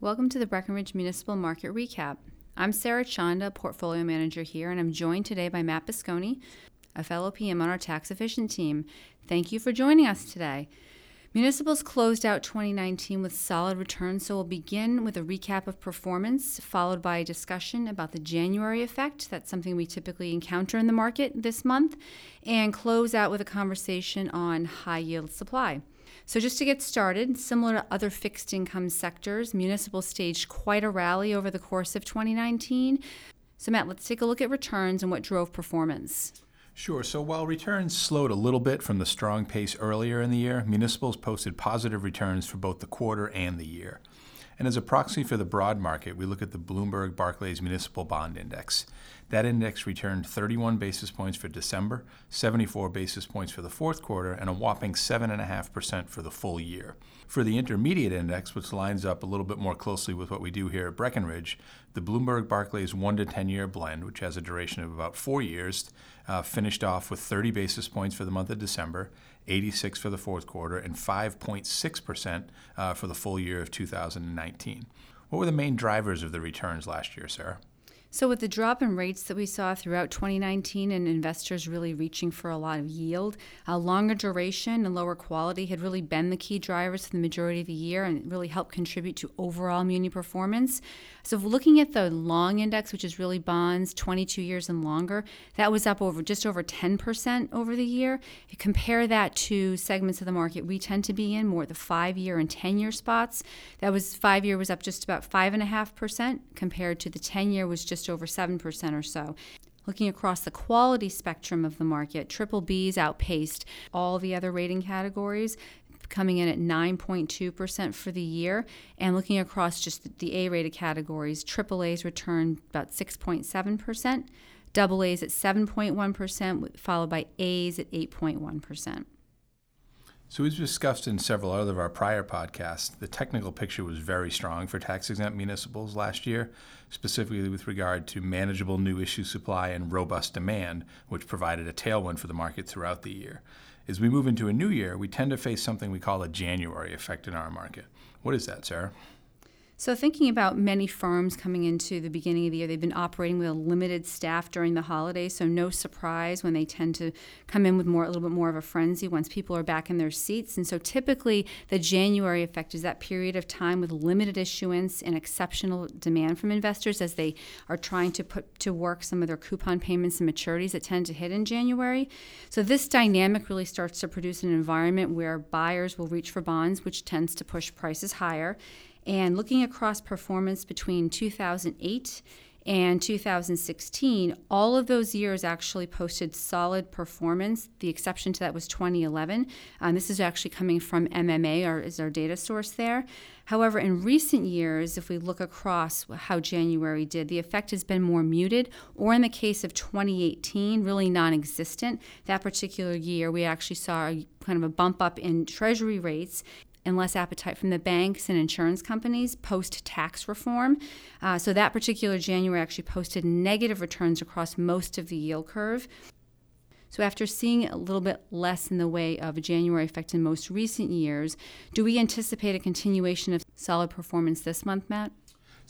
Welcome to the Breckinridge Municipal Market Recap. I'm Sarah Chanda, Portfolio Manager here, and I'm joined today by Matt Bisconi, a fellow PM on our tax efficient team. Thank you for joining us today. Municipals closed out 2019 with solid returns, so we'll begin with a recap of performance, followed by a discussion about the January effect. That's something we typically encounter in the market this month, and close out with a conversation on high yield supply. So, just to get started, similar to other fixed income sectors, municipal staged quite a rally over the course of 2019. So, Matt, let's take a look at returns and what drove performance. Sure. So while returns slowed a little bit from the strong pace earlier in the year, municipals posted positive returns for both the quarter and the year. And as a proxy for the broad market, we look at the Bloomberg Barclays Municipal Bond Index. That index returned 31 basis points for December, 74 basis points for the fourth quarter, and a whopping 7.5% for the full year. For the intermediate index, which lines up a little bit more closely with what we do here at Breckinridge, the Bloomberg Barclays 1 to 10 year blend, which has a duration of about four years, uh, finished off with 30 basis points for the month of December, 86 for the fourth quarter, and 5.6% uh, for the full year of 2019. What were the main drivers of the returns last year, Sarah? So, with the drop in rates that we saw throughout 2019 and investors really reaching for a lot of yield, a longer duration and lower quality had really been the key drivers for the majority of the year and really helped contribute to overall muni performance. So, looking at the long index, which is really bonds 22 years and longer, that was up over just over 10% over the year. Compare that to segments of the market we tend to be in, more the five year and 10 year spots. That was five year was up just about 5.5% compared to the 10 year was just just over 7% or so. Looking across the quality spectrum of the market, triple Bs outpaced all the other rating categories, coming in at 9.2% for the year. And looking across just the A rated categories, triple A's returned about 6.7%, double A's at 7.1%, followed by A's at 8.1%. So, as discussed in several other of our prior podcasts, the technical picture was very strong for tax exempt municipals last year, specifically with regard to manageable new issue supply and robust demand, which provided a tailwind for the market throughout the year. As we move into a new year, we tend to face something we call a January effect in our market. What is that, Sarah? So, thinking about many firms coming into the beginning of the year, they've been operating with a limited staff during the holidays. So, no surprise when they tend to come in with more, a little bit more of a frenzy once people are back in their seats. And so, typically, the January effect is that period of time with limited issuance and exceptional demand from investors as they are trying to put to work some of their coupon payments and maturities that tend to hit in January. So, this dynamic really starts to produce an environment where buyers will reach for bonds, which tends to push prices higher and looking across performance between 2008 and 2016, all of those years actually posted solid performance. The exception to that was 2011. Um, this is actually coming from MMA, or is our data source there. However, in recent years, if we look across how January did, the effect has been more muted, or in the case of 2018, really non existent. That particular year, we actually saw a, kind of a bump up in treasury rates and less appetite from the banks and insurance companies post tax reform. Uh, so that particular January actually posted negative returns across most of the yield curve. So, after seeing a little bit less in the way of January effect in most recent years, do we anticipate a continuation of solid performance this month, Matt?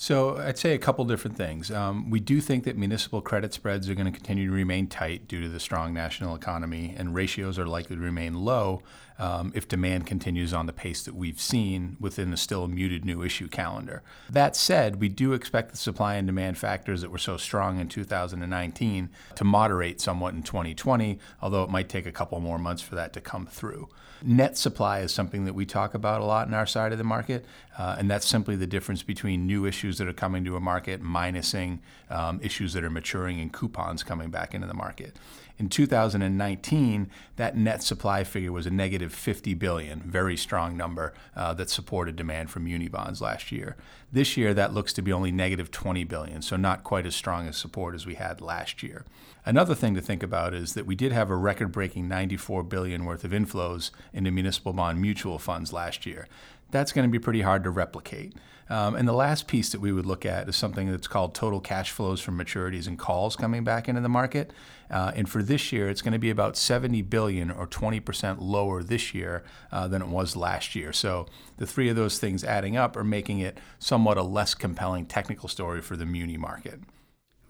So I'd say a couple different things. Um, we do think that municipal credit spreads are going to continue to remain tight due to the strong national economy, and ratios are likely to remain low um, if demand continues on the pace that we've seen within the still muted new issue calendar. That said, we do expect the supply and demand factors that were so strong in 2019 to moderate somewhat in 2020, although it might take a couple more months for that to come through. Net supply is something that we talk about a lot in our side of the market, uh, and that's simply the difference between new issues that are coming to a market minusing um, issues that are maturing and coupons coming back into the market. In 2019, that net supply figure was a negative 50 billion, very strong number uh, that supported demand from muni bonds last year. This year, that looks to be only negative 20 billion, so not quite as strong a support as we had last year. Another thing to think about is that we did have a record-breaking 94 billion worth of inflows into municipal bond mutual funds last year. That's going to be pretty hard to replicate. Um, and the last piece that we would look at is something that's called total cash flows from maturities and calls coming back into the market. Uh, and for this year, it's going to be about 70 billion or 20% lower this year uh, than it was last year. So the three of those things adding up are making it somewhat a less compelling technical story for the muni market.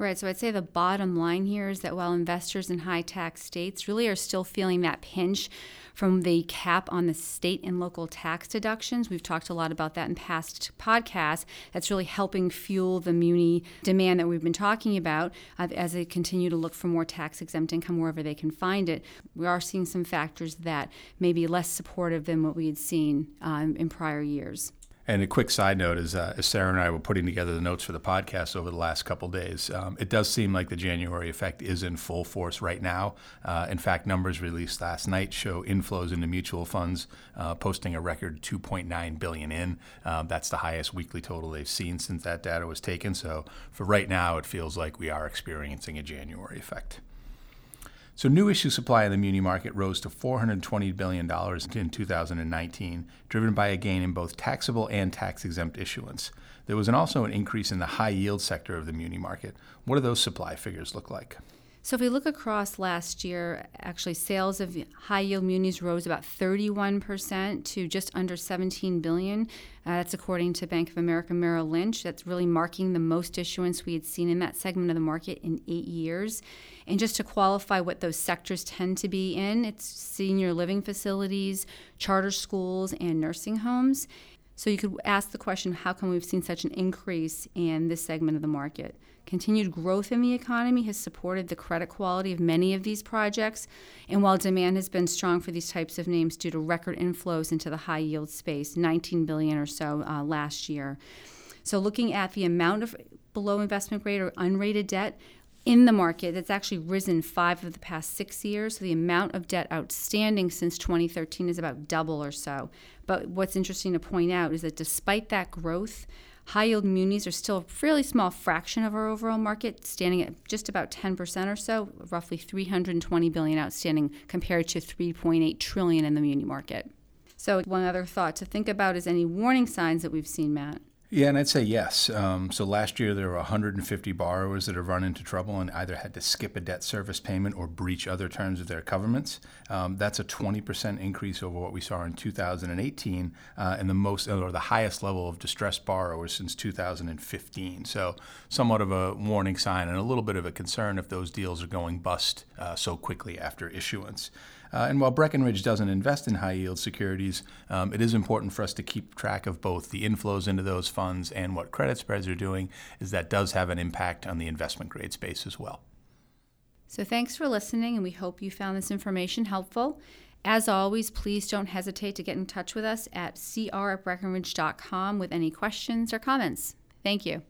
Right. So I'd say the bottom line here is that while investors in high tax states really are still feeling that pinch from the cap on the state and local tax deductions, we've talked a lot about that in past podcasts. That's really helping fuel the muni demand that we've been talking about uh, as they continue to look for more tax exempt income wherever they can find it. We are seeing some factors that may be less supportive than what we had seen um, in prior years. And a quick side note is, uh, as Sarah and I were putting together the notes for the podcast over the last couple days, um, it does seem like the January effect is in full force right now. Uh, in fact, numbers released last night show inflows into mutual funds uh, posting a record 2.9 billion in. Um, that's the highest weekly total they've seen since that data was taken. So for right now, it feels like we are experiencing a January effect. So new issue supply in the muni market rose to $420 billion in 2019, driven by a gain in both taxable and tax exempt issuance. There was also an increase in the high yield sector of the muni market. What do those supply figures look like? So if we look across last year, actually sales of high yield munis rose about 31% to just under 17 billion. Uh, that's according to Bank of America Merrill Lynch. That's really marking the most issuance we had seen in that segment of the market in 8 years. And just to qualify what those sectors tend to be in, it's senior living facilities, charter schools, and nursing homes. So you could ask the question how come we've seen such an increase in this segment of the market? Continued growth in the economy has supported the credit quality of many of these projects, and while demand has been strong for these types of names due to record inflows into the high yield space, 19 billion or so uh, last year. So looking at the amount of below investment grade or unrated debt, in the market that's actually risen five of the past six years. So the amount of debt outstanding since 2013 is about double or so. But what's interesting to point out is that despite that growth, High yield munis are still a fairly small fraction of our overall market, standing at just about 10% or so, roughly 320 billion outstanding compared to 3.8 trillion in the muni market. So one other thought to think about is any warning signs that we've seen, Matt. Yeah, and I'd say yes. Um, so last year there were 150 borrowers that have run into trouble and either had to skip a debt service payment or breach other terms of their covenants. Um, that's a 20% increase over what we saw in 2018 uh, and the most or the highest level of distressed borrowers since 2015. So somewhat of a warning sign and a little bit of a concern if those deals are going bust uh, so quickly after issuance. Uh, and while Breckinridge doesn't invest in high yield securities, um, it is important for us to keep track of both the inflows into those funds and what credit spreads are doing, as that does have an impact on the investment grade space as well. So thanks for listening, and we hope you found this information helpful. As always, please don't hesitate to get in touch with us at cr at breckinridge.com with any questions or comments. Thank you.